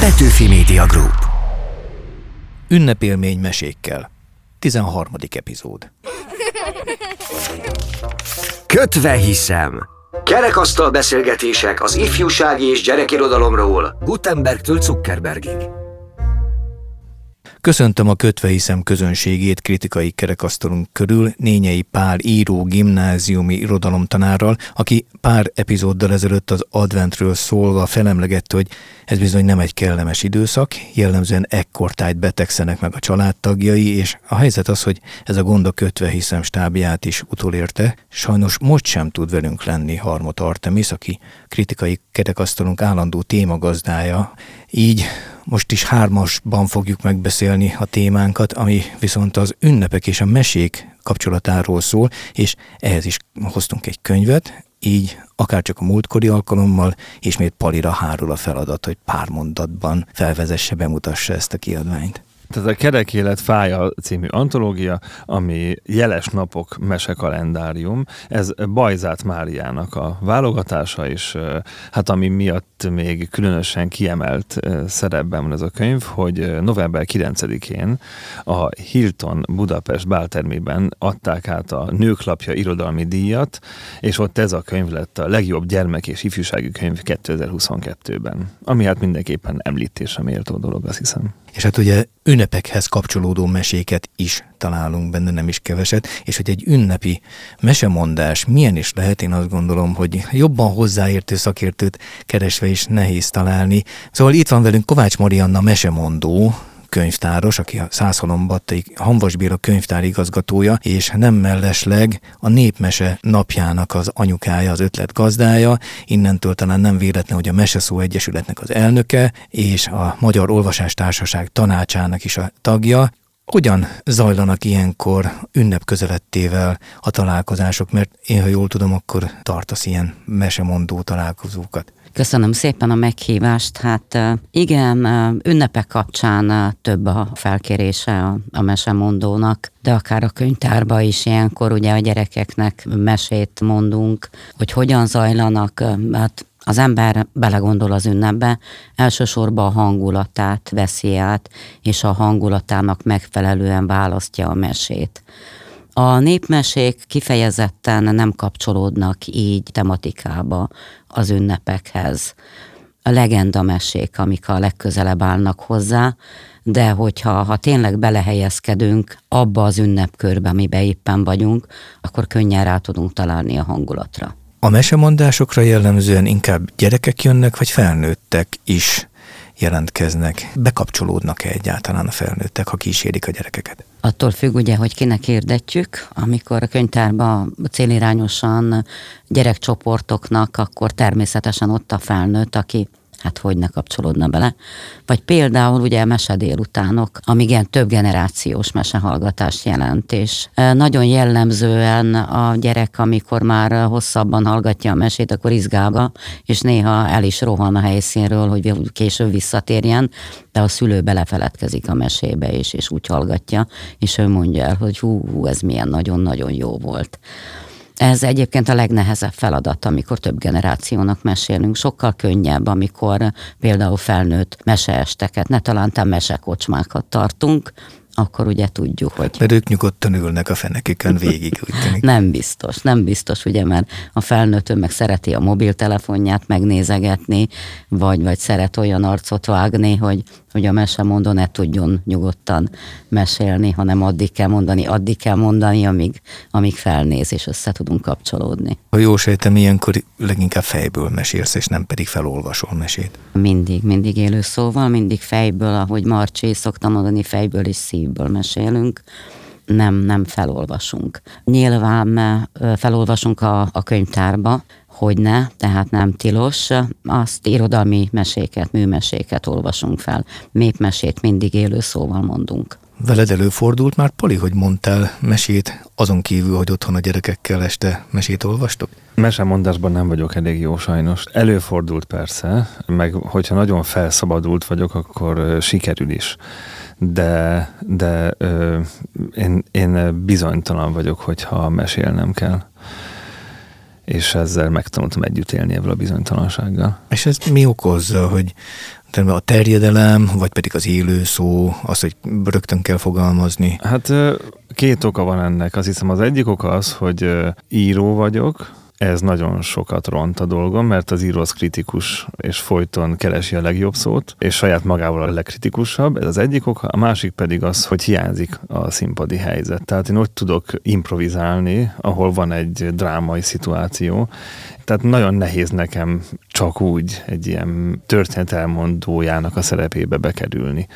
Petőfi Media Group. Ünnepélmény mesékkel. 13. epizód. Kötve hiszem. Kerekasztal beszélgetések az ifjúsági és gyerekirodalomról Gutenbergtől Zuckerbergig. Köszöntöm a Kötve közönségét kritikai kerekasztalunk körül Nényei Pál író gimnáziumi irodalomtanárral, aki pár epizóddal ezelőtt az adventről szólva felemlegette, hogy ez bizony nem egy kellemes időszak, jellemzően ekkortájt betegszenek meg a családtagjai, és a helyzet az, hogy ez a gond a Kötve hiszem stábját is utolérte. Sajnos most sem tud velünk lenni Harmot Artemis, aki kritikai kerekasztalunk állandó témagazdája, így most is hármasban fogjuk megbeszélni a témánkat, ami viszont az ünnepek és a mesék kapcsolatáról szól, és ehhez is hoztunk egy könyvet, így akár csak a múltkori alkalommal, ismét Palira hárul a feladat, hogy pár mondatban felvezesse, bemutassa ezt a kiadványt. Tehát a Kerek Élet Fája című antológia, ami jeles napok mesekalendárium, ez Bajzát Máriának a válogatása, és hát ami miatt még különösen kiemelt szerepben van ez a könyv, hogy november 9-én a Hilton Budapest báltermében adták át a Nőklapja irodalmi díjat, és ott ez a könyv lett a legjobb gyermek és ifjúsági könyv 2022-ben, ami hát mindenképpen említésre méltó dolog, azt hiszem. És hát ugye ünnepekhez kapcsolódó meséket is találunk benne, nem is keveset, és hogy egy ünnepi mesemondás milyen is lehet, én azt gondolom, hogy jobban hozzáértő szakértőt keresve is nehéz találni. Szóval itt van velünk Kovács Marianna mesemondó, könyvtáros, aki a Százhalombattai Hanvas Béla könyvtár igazgatója, és nem mellesleg a Népmese napjának az anyukája, az ötlet gazdája. Innentől talán nem véletlen, hogy a Meseszó Egyesületnek az elnöke, és a Magyar Olvasástársaság tanácsának is a tagja. Hogyan zajlanak ilyenkor ünnep közelettével a találkozások? Mert én, ha jól tudom, akkor tartasz ilyen mesemondó találkozókat. Köszönöm szépen a meghívást. Hát igen, ünnepek kapcsán több a felkérése a, a mesemondónak, de akár a könyvtárba is ilyenkor ugye a gyerekeknek mesét mondunk, hogy hogyan zajlanak, hát az ember belegondol az ünnepbe, elsősorban a hangulatát veszi át, és a hangulatának megfelelően választja a mesét. A népmesék kifejezetten nem kapcsolódnak így tematikába az ünnepekhez. A legendamesék, amik a legközelebb állnak hozzá, de hogyha ha tényleg belehelyezkedünk abba az ünnepkörbe, amiben éppen vagyunk, akkor könnyen rá tudunk találni a hangulatra. A mesemondásokra jellemzően inkább gyerekek jönnek, vagy felnőttek is jelentkeznek? Bekapcsolódnak-e egyáltalán a felnőttek, ha kísérik a gyerekeket? Attól függ ugye, hogy kinek érdetjük. Amikor a könyvtárba célirányosan gyerekcsoportoknak, akkor természetesen ott a felnőtt, aki hát hogy ne kapcsolódna bele. Vagy például ugye mese délutánok, amíg ilyen több generációs mesehallgatás jelent, és e, nagyon jellemzően a gyerek, amikor már hosszabban hallgatja a mesét, akkor izgálva, és néha el is rohan a helyszínről, hogy később visszatérjen, de a szülő belefeledkezik a mesébe is, és úgy hallgatja, és ő mondja el, hogy hú, hú ez milyen nagyon-nagyon jó volt. Ez egyébként a legnehezebb feladat, amikor több generációnak mesélünk. Sokkal könnyebb, amikor például felnőtt meseesteket, ne talán mesekocsmákat tartunk, akkor ugye tudjuk, hogy... Mert ők nyugodtan ülnek a fenekeken végig, úgy nem biztos, nem biztos, ugye, mert a felnőtt meg szereti a mobiltelefonját megnézegetni, vagy, vagy szeret olyan arcot vágni, hogy, hogy a mesemondó ne tudjon nyugodtan mesélni, hanem addig kell mondani, addig kell mondani, amíg, amíg felnéz, és össze tudunk kapcsolódni. Ha jól sejtem, ilyenkor leginkább fejből mesélsz, és nem pedig felolvasol mesét. Mindig, mindig élő szóval, mindig fejből, ahogy Marcsi szoktam mondani, fejből és szívből mesélünk nem, nem felolvasunk. Nyilván felolvasunk a, a könyvtárba, hogy ne, tehát nem tilos, azt irodalmi meséket, műmeséket olvasunk fel. Népmesét mindig élő szóval mondunk. Veled előfordult már, Poli, hogy mondtál mesét, azon kívül, hogy otthon a gyerekekkel este mesét olvastok? Mesemondásban nem vagyok elég jó sajnos. Előfordult persze, meg hogyha nagyon felszabadult vagyok, akkor sikerül is. De, de ö, én, én bizonytalan vagyok, hogyha mesélnem kell és ezzel megtanultam együtt élni ebből a bizonytalansággal. És ez mi okozza, hogy a terjedelem, vagy pedig az élő szó, az, hogy rögtön kell fogalmazni. Hát két oka van ennek. Azt hiszem az egyik oka az, hogy író vagyok, ez nagyon sokat ront a dolgom, mert az író az kritikus, és folyton keresi a legjobb szót, és saját magával a legkritikusabb. Ez az egyik oka, a másik pedig az, hogy hiányzik a színpadi helyzet. Tehát én ott tudok improvizálni, ahol van egy drámai szituáció, tehát nagyon nehéz nekem csak úgy egy ilyen történet elmondójának a szerepébe bekerülni.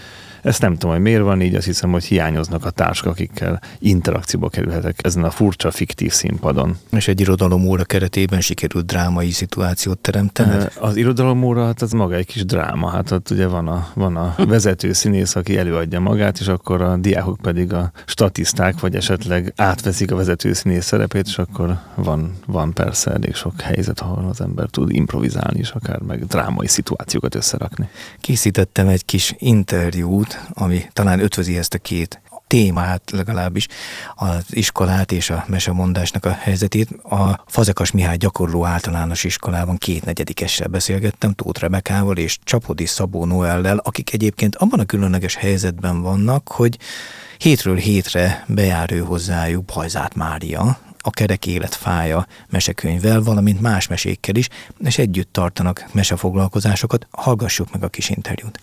Ezt nem tudom, hogy miért van így, azt hiszem, hogy hiányoznak a társak, akikkel interakcióba kerülhetek ezen a furcsa, fiktív színpadon. És egy irodalom óra keretében sikerült drámai szituációt teremteni? Az irodalom óra, hát az maga egy kis dráma. Hát ott ugye van a, van a vezető színész, aki előadja magát, és akkor a diákok pedig a statiszták, vagy esetleg átveszik a vezető színész szerepét, és akkor van, van persze elég sok helyzet, ahol az ember tud improvizálni, és akár meg drámai szituációkat összerakni. Készítettem egy kis interjút ami talán ötvözi ezt a két témát legalábbis, az iskolát és a mesemondásnak a helyzetét. A Fazekas Mihály gyakorló általános iskolában két negyedikessel beszélgettem, Tóth Rebekával és Csapodi Szabó Noellel, akik egyébként abban a különleges helyzetben vannak, hogy hétről hétre bejár ő hozzájuk Hajzát Mária, a kerek élet fája mesekönyvvel, valamint más mesékkel is, és együtt tartanak mesefoglalkozásokat. Hallgassuk meg a kis interjút.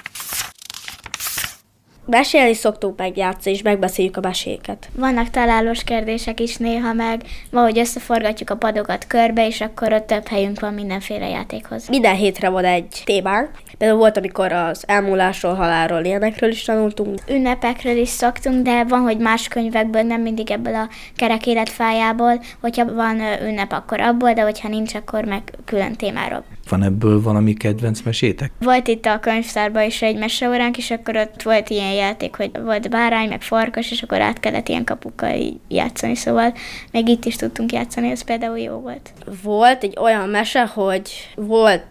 Mesélni szoktunk meg játszani, és megbeszéljük a meséket. Vannak találós kérdések is néha, meg valahogy összeforgatjuk a padokat körbe, és akkor ott több helyünk van mindenféle játékhoz. Minden hétre van egy témánk. Például volt, amikor az elmúlásról, halálról, ilyenekről is tanultunk. Ünnepekről is szoktunk, de van, hogy más könyvekből, nem mindig ebből a kerek életfájából. Hogyha van ünnep, akkor abból, de hogyha nincs, akkor meg külön témáról. Van ebből valami kedvenc mesétek? Volt itt a könyvtárban is egy meseóránk, és akkor ott volt ilyen játék, hogy volt bárány, meg farkas, és akkor át kellett ilyen kapukkal játszani, szóval még itt is tudtunk játszani, ez például jó volt. Volt egy olyan mese, hogy volt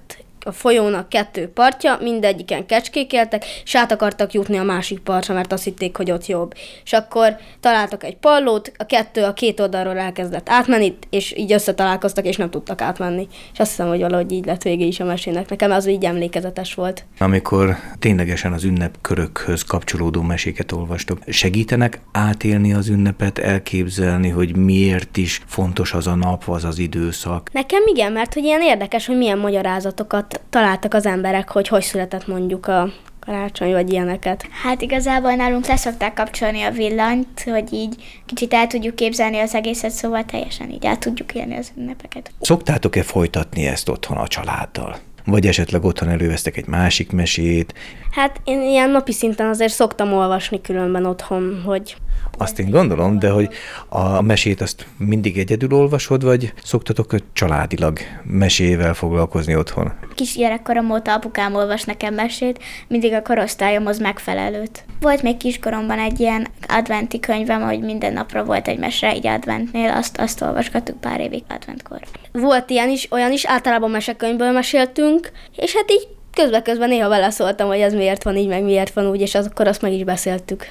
a folyónak kettő partja, mindegyiken kecskék éltek, és át akartak jutni a másik partra, mert azt hitték, hogy ott jobb. És akkor találtak egy pallót, a kettő a két oldalról elkezdett átmenni, és így összetalálkoztak, és nem tudtak átmenni. És azt hiszem, hogy valahogy így lett vége is a mesének. Nekem az így emlékezetes volt. Amikor ténylegesen az ünnepkörökhöz kapcsolódó meséket olvastok, segítenek átélni az ünnepet, elképzelni, hogy miért is fontos az a nap, az az időszak? Nekem igen, mert hogy ilyen érdekes, hogy milyen magyarázatokat találtak az emberek, hogy hogy született mondjuk a karácsony, vagy ilyeneket? Hát igazából nálunk leszokták kapcsolni a villanyt, hogy így kicsit el tudjuk képzelni az egészet, szóval teljesen így át tudjuk élni az ünnepeket. Szoktátok-e folytatni ezt otthon a családdal? Vagy esetleg otthon elővesztek egy másik mesét? Hát én ilyen napi szinten azért szoktam olvasni különben otthon, hogy azt én gondolom, de hogy a mesét azt mindig egyedül olvasod, vagy szoktatok családilag mesével foglalkozni otthon? Kis gyerekkorom óta apukám olvas nekem mesét, mindig a korosztályomhoz megfelelőt. Volt még kiskoromban egy ilyen adventi könyvem, hogy minden napra volt egy mese egy adventnél, azt, azt olvasgattuk pár évig adventkor. Volt ilyen is, olyan is, általában mesekönyvből meséltünk, és hát így közben-közben néha beleszóltam, hogy ez miért van így, meg miért van úgy, és akkor azt meg is beszéltük.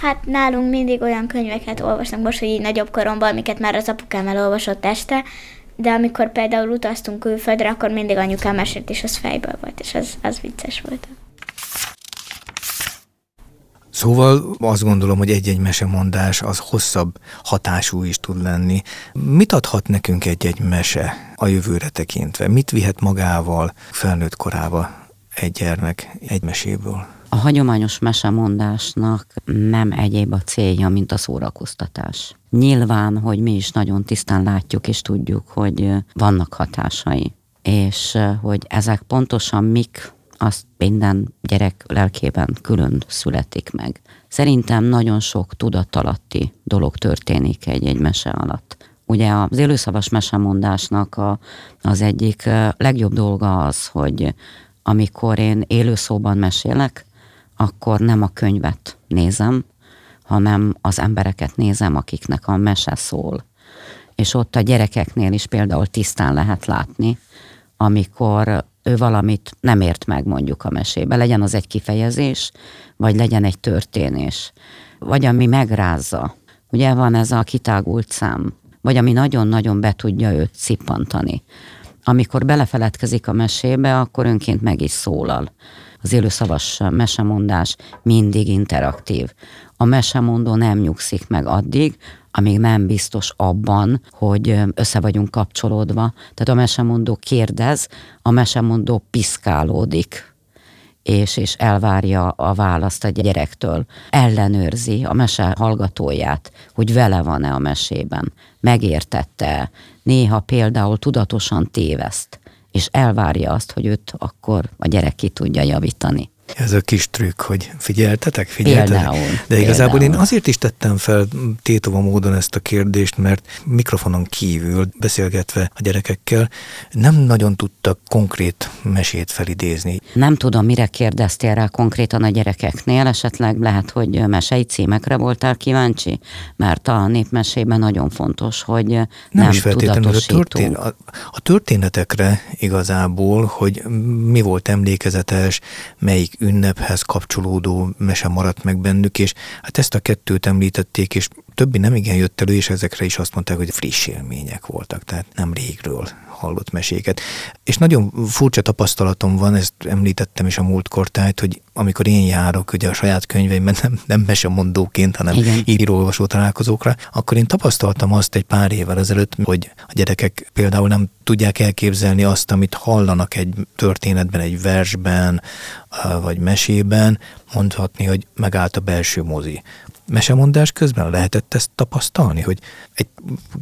Hát nálunk mindig olyan könyveket olvasnak most, hogy így nagyobb koromban, amiket már az apukám elolvasott este, de amikor például utaztunk külföldre, akkor mindig anyukám mesélt, és az fejből volt, és az, az vicces volt. Szóval azt gondolom, hogy egy-egy mesemondás az hosszabb hatású is tud lenni. Mit adhat nekünk egy-egy mese a jövőre tekintve? Mit vihet magával felnőtt korába egy gyermek egy meséből? A hagyományos mesemondásnak nem egyéb a célja, mint a szórakoztatás. Nyilván, hogy mi is nagyon tisztán látjuk és tudjuk, hogy vannak hatásai, és hogy ezek pontosan mik, azt minden gyerek lelkében külön születik meg. Szerintem nagyon sok tudatalatti dolog történik egy-egy mese alatt. Ugye az élőszavas mesemondásnak a, az egyik legjobb dolga az, hogy amikor én élőszóban mesélek, akkor nem a könyvet nézem, hanem az embereket nézem, akiknek a mese szól. És ott a gyerekeknél is például tisztán lehet látni, amikor ő valamit nem ért meg mondjuk a mesébe. Legyen az egy kifejezés, vagy legyen egy történés, vagy ami megrázza. Ugye van ez a kitágult szám, vagy ami nagyon-nagyon be tudja őt szippantani. Amikor belefeledkezik a mesébe, akkor önként meg is szólal az élőszavas mesemondás mindig interaktív. A mesemondó nem nyugszik meg addig, amíg nem biztos abban, hogy össze vagyunk kapcsolódva. Tehát a mesemondó kérdez, a mesemondó piszkálódik, és, és elvárja a választ a gyerektől. Ellenőrzi a mese hallgatóját, hogy vele van-e a mesében, megértette néha például tudatosan téveszt, és elvárja azt, hogy őt akkor a gyerek ki tudja javítani. Ez a kis trükk, hogy figyeltetek, figyeltetek. Például, De igazából például. én azért is tettem fel tétova módon ezt a kérdést, mert mikrofonon kívül beszélgetve a gyerekekkel nem nagyon tudtak konkrét mesét felidézni. Nem tudom, mire kérdeztél rá konkrétan a gyerekeknél, esetleg lehet, hogy mesei címekre voltál kíváncsi, mert a népmesében nagyon fontos, hogy nem, Nem, is feltétlenül a, történ- a, a történetekre igazából, hogy mi volt emlékezetes, melyik ünnephez kapcsolódó mese maradt meg bennük, és hát ezt a kettőt említették, és többi nem igen jött elő, és ezekre is azt mondták, hogy friss élmények voltak, tehát nem régről hallott meséket. És nagyon furcsa tapasztalatom van, ezt említettem is a múltkortájt, hogy amikor én járok ugye a saját könyveimben nem, nem mesemondóként, hanem Igen. író-olvasó találkozókra, akkor én tapasztaltam azt egy pár évvel ezelőtt, hogy a gyerekek például nem tudják elképzelni azt, amit hallanak egy történetben, egy versben, vagy mesében, mondhatni, hogy megállt a belső mozi. Mesemondás közben lehetett ezt tapasztalni, hogy egy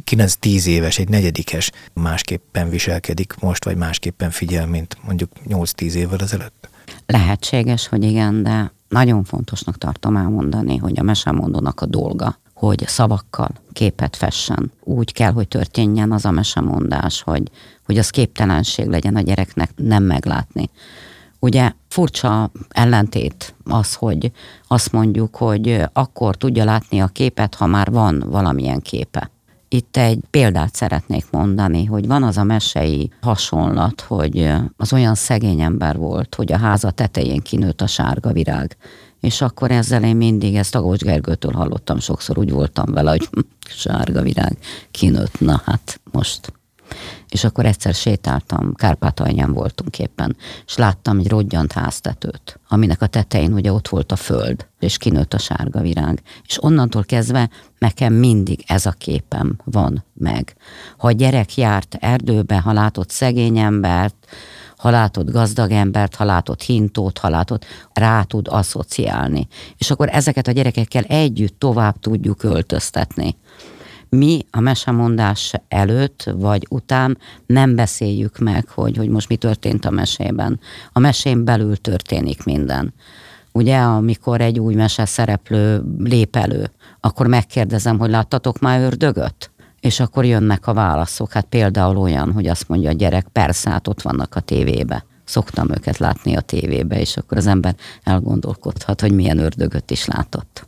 9-10 éves, egy negyedikes másképpen viselkedik most, vagy másképpen figyel, mint mondjuk 8-10 évvel ezelőtt? Lehetséges, hogy igen, de nagyon fontosnak tartom elmondani, hogy a mesemondónak a dolga, hogy szavakkal képet fessen. Úgy kell, hogy történjen az a mesemondás, hogy, hogy az képtelenség legyen a gyereknek nem meglátni. Ugye furcsa ellentét az, hogy azt mondjuk, hogy akkor tudja látni a képet, ha már van valamilyen képe. Itt egy példát szeretnék mondani, hogy van az a mesei hasonlat, hogy az olyan szegény ember volt, hogy a háza tetején kinőtt a sárga virág. És akkor ezzel én mindig, ezt Tagós Gergőtől hallottam, sokszor úgy voltam vele, hogy sárga virág kinőtt, na hát most és akkor egyszer sétáltam, Kárpátalján voltunk éppen, és láttam egy rodgyant háztetőt, aminek a tetején ugye ott volt a föld, és kinőtt a sárga virág. És onnantól kezdve nekem mindig ez a képem van meg. Ha a gyerek járt erdőbe, ha látott szegény embert, ha látott gazdag embert, ha látott hintót, ha látott, rá tud asszociálni. És akkor ezeket a gyerekekkel együtt tovább tudjuk öltöztetni mi a mesemondás előtt vagy után nem beszéljük meg, hogy, hogy most mi történt a mesében. A mesén belül történik minden. Ugye, amikor egy új mese szereplő lép elő, akkor megkérdezem, hogy láttatok már ördögöt? És akkor jönnek a válaszok. Hát például olyan, hogy azt mondja a gyerek, persze, hát ott vannak a tévébe. Szoktam őket látni a tévébe, és akkor az ember elgondolkodhat, hogy milyen ördögöt is látott.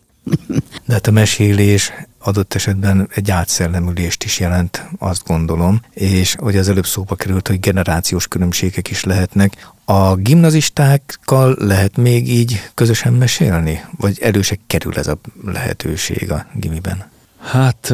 De hát a mesélés adott esetben egy átszellemülést is jelent, azt gondolom, és hogy az előbb szóba került, hogy generációs különbségek is lehetnek. A gimnazistákkal lehet még így közösen mesélni? Vagy előse kerül ez a lehetőség a gimiben? Hát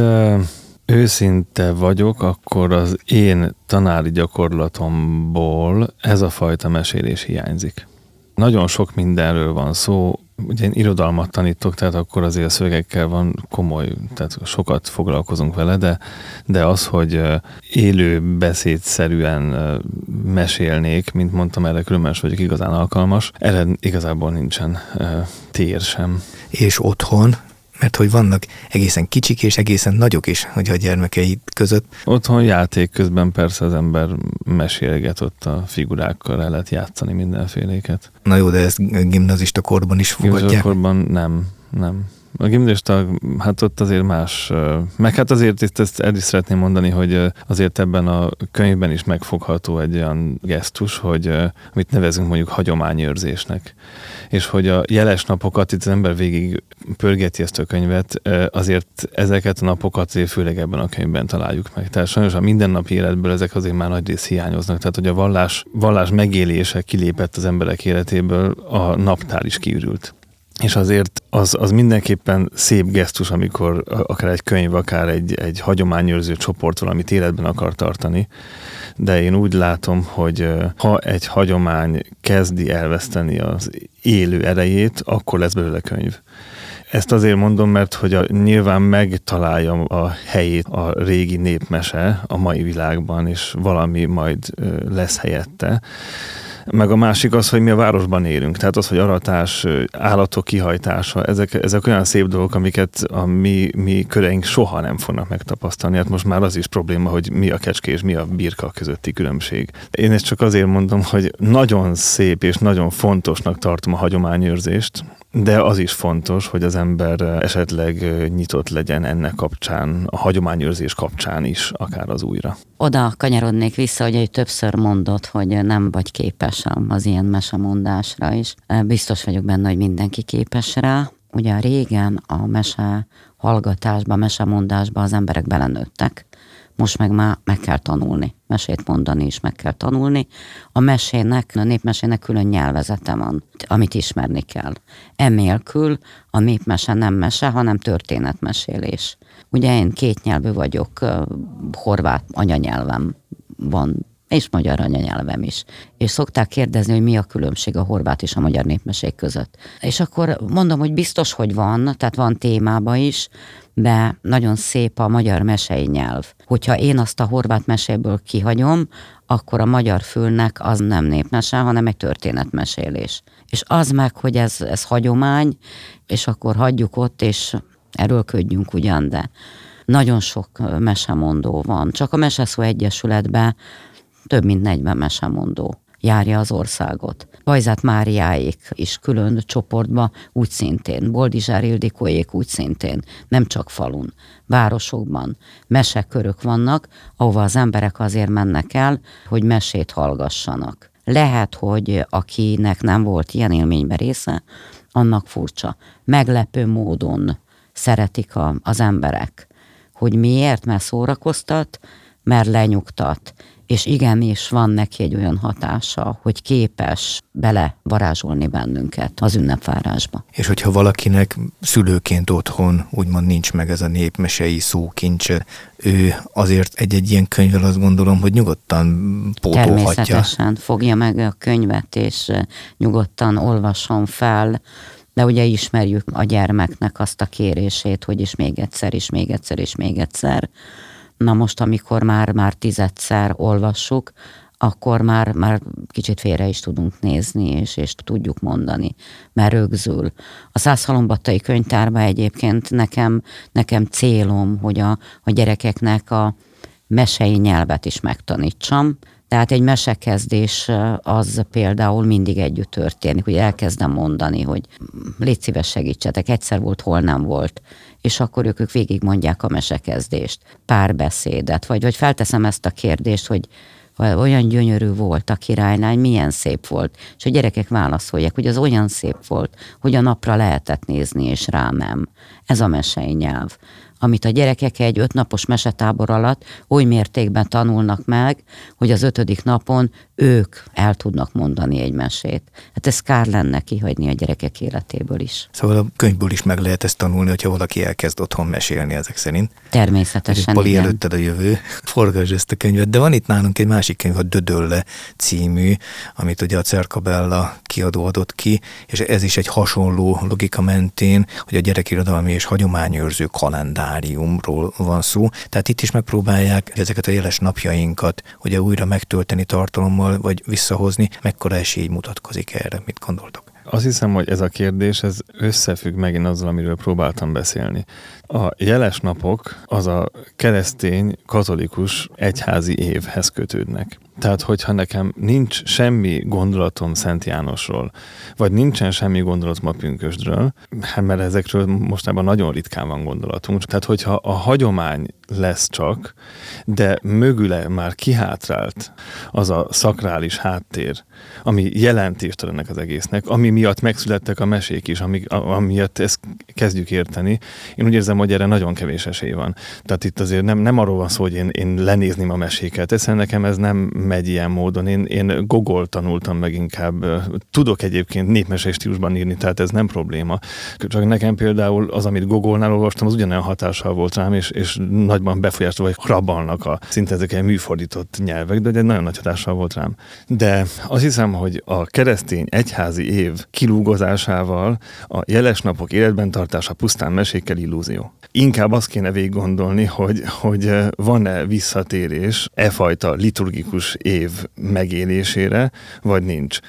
őszinte vagyok, akkor az én tanári gyakorlatomból ez a fajta mesélés hiányzik. Nagyon sok mindenről van szó, ugye én irodalmat tanítok, tehát akkor azért a szövegekkel van komoly, tehát sokat foglalkozunk vele, de, de az, hogy élő beszédszerűen mesélnék, mint mondtam, erre különben is vagyok igazán alkalmas, erre igazából nincsen tér sem. És otthon, mert hogy vannak egészen kicsik és egészen nagyok is, hogy a gyermekei között. Otthon játék közben persze az ember mesélget ott a figurákkal, el lehet játszani mindenféléket. Na jó, de ezt gimnazista korban is fogadják. Gimnaziskorban nem, nem. A gimnazista, hát ott azért más, meg hát azért itt ezt el is szeretném mondani, hogy azért ebben a könyvben is megfogható egy olyan gesztus, hogy amit nevezünk mondjuk hagyományőrzésnek. És hogy a jeles napokat, itt az ember végig pörgeti ezt a könyvet, azért ezeket a napokat azért főleg ebben a könyvben találjuk meg. Tehát sajnos a mindennapi életből ezek azért már nagy rész hiányoznak. Tehát, hogy a vallás, vallás megélése kilépett az emberek életéből, a naptár is kiürült. És azért az, az mindenképpen szép gesztus, amikor akár egy könyv, akár egy, egy hagyományőrző csoport valamit életben akar tartani, de én úgy látom, hogy ha egy hagyomány kezdi elveszteni az élő erejét, akkor lesz belőle könyv. Ezt azért mondom, mert hogy a, nyilván megtalálja a helyét a régi népmese a mai világban, és valami majd lesz helyette. Meg a másik az, hogy mi a városban élünk. Tehát az, hogy aratás, állatok kihajtása, ezek, ezek olyan szép dolgok, amiket a mi, mi köreink soha nem fognak megtapasztalni. Hát most már az is probléma, hogy mi a kecske és mi a birka közötti különbség. Én ezt csak azért mondom, hogy nagyon szép és nagyon fontosnak tartom a hagyományőrzést, de az is fontos, hogy az ember esetleg nyitott legyen ennek kapcsán, a hagyományőrzés kapcsán is, akár az újra. Oda kanyarodnék vissza, hogy többször mondott, hogy nem vagy képes az ilyen mesemondásra is. Biztos vagyok benne, hogy mindenki képes rá. Ugye régen a mese hallgatásba, mesemondásba az emberek belenőttek, most meg már meg kell tanulni. Mesét mondani is meg kell tanulni. A mesének, a népmesének külön nyelvezete van, amit ismerni kell. Emélkül a népmese nem mese, hanem történetmesélés. Ugye én kétnyelvű vagyok, horvát anyanyelvem van, és magyar anyanyelvem is. És szokták kérdezni, hogy mi a különbség a horvát és a magyar népmesék között. És akkor mondom, hogy biztos, hogy van, tehát van témába is, de nagyon szép a magyar mesei nyelv. Hogyha én azt a horvát meséből kihagyom, akkor a magyar fülnek az nem népmese, hanem egy történetmesélés. És az meg, hogy ez, ez hagyomány, és akkor hagyjuk ott, és erőlködjünk ugyan, de nagyon sok mesemondó van. Csak a Meseszó Egyesületben több mint 40 mesemondó járja az országot. Bajzát Máriáék is külön csoportba úgy szintén, Boldizsár Ildikóék úgy szintén, nem csak falun, városokban mesekörök vannak, ahova az emberek azért mennek el, hogy mesét hallgassanak. Lehet, hogy akinek nem volt ilyen élménybe része, annak furcsa. Meglepő módon szeretik a, az emberek. Hogy miért? Mert szórakoztat, mert lenyugtat, és igenis van neki egy olyan hatása, hogy képes bele varázsolni bennünket az ünnepvárásba. És hogyha valakinek szülőként otthon úgymond nincs meg ez a népmesei szókincse, ő azért egy-egy ilyen könyvvel azt gondolom, hogy nyugodtan pótolhatja. Természetesen fogja meg a könyvet, és nyugodtan olvasom fel, de ugye ismerjük a gyermeknek azt a kérését, hogy is még egyszer, és még egyszer, és még egyszer. Na most, amikor már, már tizedszer olvassuk, akkor már, már kicsit félre is tudunk nézni, és, és tudjuk mondani, mert rögzül. A Százhalombattai könyvtárban egyébként nekem, nekem célom, hogy a, a gyerekeknek a mesei nyelvet is megtanítsam, tehát egy mesekezdés az például mindig együtt történik, hogy elkezdem mondani, hogy légy szíves segítsetek, egyszer volt, hol nem volt, és akkor ők, ők végig mondják a mesekezdést, párbeszédet, vagy, vagy felteszem ezt a kérdést, hogy olyan gyönyörű volt a királylány, milyen szép volt. És a gyerekek válaszolják, hogy az olyan szép volt, hogy a napra lehetett nézni, és rá nem. Ez a mesei nyelv amit a gyerekek egy ötnapos mesetábor alatt oly mértékben tanulnak meg, hogy az ötödik napon ők el tudnak mondani egy mesét. Hát ez kár lenne kihagyni a gyerekek életéből is. Szóval a könyvből is meg lehet ezt tanulni, hogyha valaki elkezd otthon mesélni ezek szerint. Természetesen, Pali igen. előtted a jövő, forgasd ezt a könyvet. De van itt nálunk egy másik könyv, a Dödölle című, amit ugye a Cerkabella kiadó adott ki, és ez is egy hasonló logika mentén, hogy a gyerekirodalmi és hagyományőrző kalendáriumról van szó. Tehát itt is megpróbálják ezeket a jeles napjainkat ugye újra megtölteni tartalommal, vagy visszahozni, mekkora esély mutatkozik erre, mit gondoltok? Azt hiszem, hogy ez a kérdés ez összefügg megint azzal, amiről próbáltam beszélni. A jeles napok az a keresztény, katolikus egyházi évhez kötődnek. Tehát, hogyha nekem nincs semmi gondolatom Szent Jánosról, vagy nincsen semmi gondolatom a pünkösdről, hát mert ezekről mostában nagyon ritkán van gondolatunk. Tehát, hogyha a hagyomány lesz csak, de mögüle már kihátrált az a szakrális háttér, ami jelentéstelen ennek az egésznek, ami miatt megszülettek a mesék is, amik amiatt ezt kezdjük érteni. Én úgy érzem, hogy erre nagyon kevés esély van. Tehát itt azért nem, nem arról van szó, hogy én, én lenézném a meséket. Egyszerűen nekem ez nem megy ilyen módon. Én, én gogol tanultam meg inkább. Tudok egyébként népmesei stílusban írni, tehát ez nem probléma. Csak nekem például az, amit gogolnál olvastam, az ugyanolyan hatással volt rám, és, és nagyban befolyásolva, vagy rabalnak a szinte ezek műfordított nyelvek, de egy nagyon nagy hatással volt rám. De azt hiszem, hogy a keresztény egyházi év kilúgozásával a jeles napok életben tartása pusztán mesékkel illúzió. Inkább azt kéne végig gondolni, hogy, hogy van-e visszatérés e fajta liturgikus év megélésére, vagy nincs.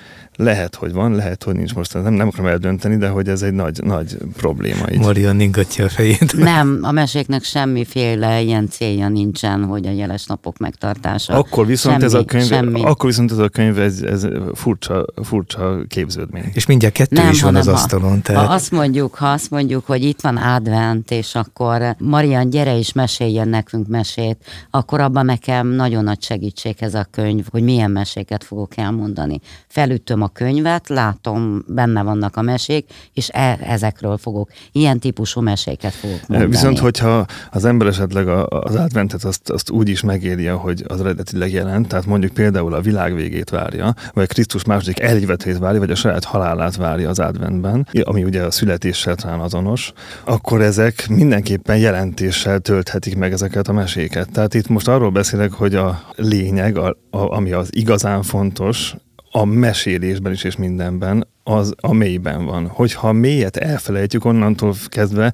Lehet, hogy van, lehet, hogy nincs most. Nem, nem akarom eldönteni, de hogy ez egy nagy, nagy probléma. Így. Maria ningatja a fejét. Nem, a meséknek semmiféle ilyen célja nincsen, hogy a jeles napok megtartása. Akkor viszont, semmi, ez, a könyv, semmi. akkor viszont ez a könyv ez, ez furcsa, furcsa képződmény. És mindjárt kettő Nem, is van az asztalon. Ha Tehát... azt mondjuk, ha azt mondjuk, hogy itt van advent, és akkor Marian, gyere és meséljen nekünk mesét, akkor abban nekem nagyon nagy segítség ez a könyv, hogy milyen meséket fogok elmondani. Felütöm a könyvet, látom, benne vannak a mesék, és e- ezekről fogok, ilyen típusú meséket fogok mondani. Viszont, hogyha az ember esetleg a- az adventet azt, azt úgy is megéli, hogy az eredetileg jelent, tehát mondjuk például a világ végét várja, vagy Krisztus második eljövetelét várja, vagy a saját halálát várja az adventben, ami ugye a születéssel talán azonos, akkor ezek mindenképpen jelentéssel tölthetik meg ezeket a meséket. Tehát itt most arról beszélek, hogy a lényeg, a, a, ami az igazán fontos, a mesélésben is és mindenben, az a mélyben van. Hogyha mélyet elfelejtjük, onnantól kezdve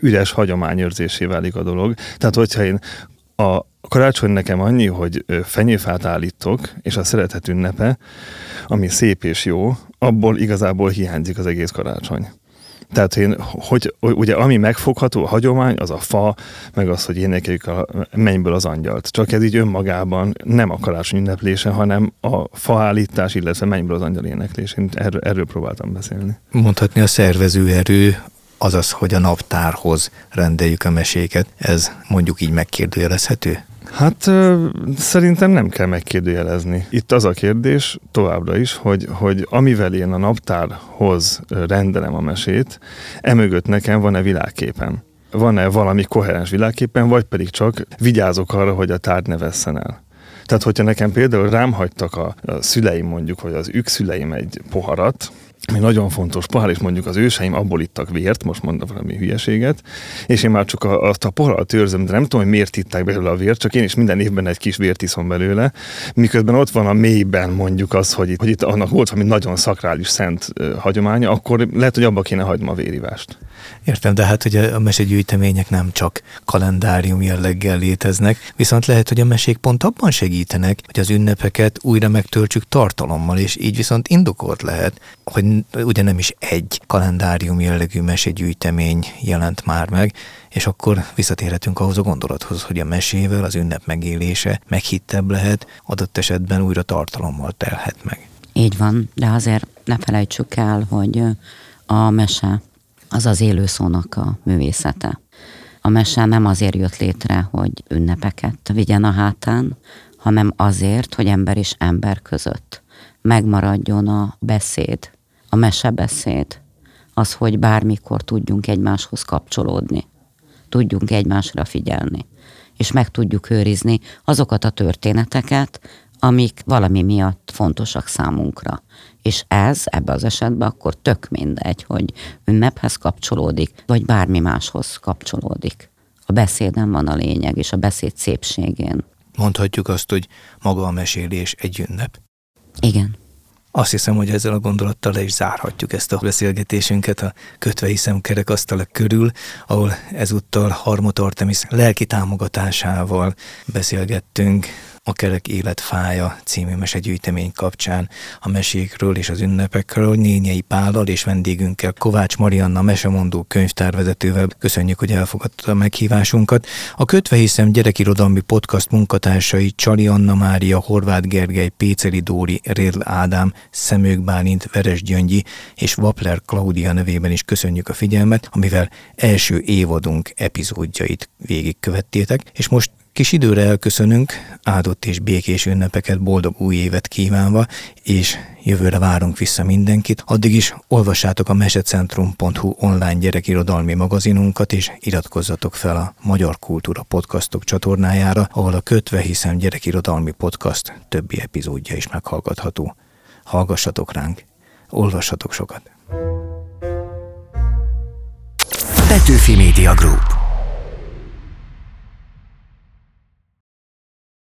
üres hagyományőrzésé válik a dolog. Tehát, hogyha én a karácsony nekem annyi, hogy fenyőfát állítok, és a szeretet ünnepe, ami szép és jó, abból igazából hiányzik az egész karácsony. Tehát én, hogy ugye ami megfogható, a hagyomány, az a fa, meg az, hogy énekeljük a mennyből az angyalt. Csak ez így önmagában nem a karácsony ünneplése, hanem a faállítás, illetve mennyből az angyal éneklés. Én erről, erről próbáltam beszélni. Mondhatni a szervező erő, azaz, hogy a naptárhoz rendeljük a meséket. Ez mondjuk így megkérdőjelezhető? Hát szerintem nem kell megkérdőjelezni. Itt az a kérdés továbbra is, hogy, hogy amivel én a naptárhoz rendelem a mesét, emögött nekem van-e világképen? Van-e valami koherens világképen, vagy pedig csak vigyázok arra, hogy a tárgy ne vesszen el? Tehát, hogyha nekem például rám hagytak a, a szüleim mondjuk, vagy az ükszüleim egy poharat, ami nagyon fontos pohár, és mondjuk az őseim abból ittak vért, most mondom valami hülyeséget, és én már csak a, azt a poharat őrzöm, de nem tudom, hogy miért itták belőle a vért, csak én is minden évben egy kis vért iszom belőle, miközben ott van a mélyben mondjuk az, hogy, hogy itt annak volt valami nagyon szakrális szent hagyománya, akkor lehet, hogy abba kéne hagynom a vérivást. Értem, de hát ugye a mesegyűjtemények nem csak kalendárium jelleggel léteznek, viszont lehet, hogy a mesék pont abban segítenek, hogy az ünnepeket újra megtöltsük tartalommal, és így viszont indokolt lehet, hogy ugye nem is egy kalendárium jellegű mesegyűjtemény jelent már meg, és akkor visszatérhetünk ahhoz a gondolathoz, hogy a mesével az ünnep megélése meghittebb lehet, adott esetben újra tartalommal telhet meg. Így van, de azért ne felejtsük el, hogy a mese az az élő szónak a művészete. A mese nem azért jött létre, hogy ünnepeket vigyen a hátán, hanem azért, hogy ember és ember között megmaradjon a beszéd, a mesebeszéd, az, hogy bármikor tudjunk egymáshoz kapcsolódni, tudjunk egymásra figyelni, és meg tudjuk őrizni azokat a történeteket, amik valami miatt fontosak számunkra. És ez ebbe az esetben akkor tök mindegy, hogy ünnephez kapcsolódik, vagy bármi máshoz kapcsolódik. A beszéden van a lényeg, és a beszéd szépségén. Mondhatjuk azt, hogy maga a mesélés egy ünnep. Igen. Azt hiszem, hogy ezzel a gondolattal le is zárhatjuk ezt a beszélgetésünket a kötve hiszem kerekasztalak körül, ahol ezúttal Harmot Artemis lelki támogatásával beszélgettünk a Kerek Életfája című mesegyűjtemény kapcsán a mesékről és az ünnepekről Nényei Pállal és vendégünkkel Kovács Marianna mesemondó könyvtárvezetővel. Köszönjük, hogy elfogadta a meghívásunkat. A Kötve hiszem gyerekirodalmi podcast munkatársai Csali Anna Mária, Horváth Gergely, Péceli Dóri, Rél Ádám, Szemők Bálint, Veres Gyöngyi és Vapler Klaudia nevében is köszönjük a figyelmet, amivel első évadunk epizódjait végigkövettétek, és most Kis időre elköszönünk, áldott és békés ünnepeket, boldog új évet kívánva, és jövőre várunk vissza mindenkit. Addig is olvassátok a mesecentrum.hu online gyerekirodalmi magazinunkat, és iratkozzatok fel a Magyar Kultúra podcastok csatornájára, ahol a Kötve hiszem gyerekirodalmi podcast többi epizódja is meghallgatható. Hallgassatok ránk, olvassatok sokat! Petőfi Media Group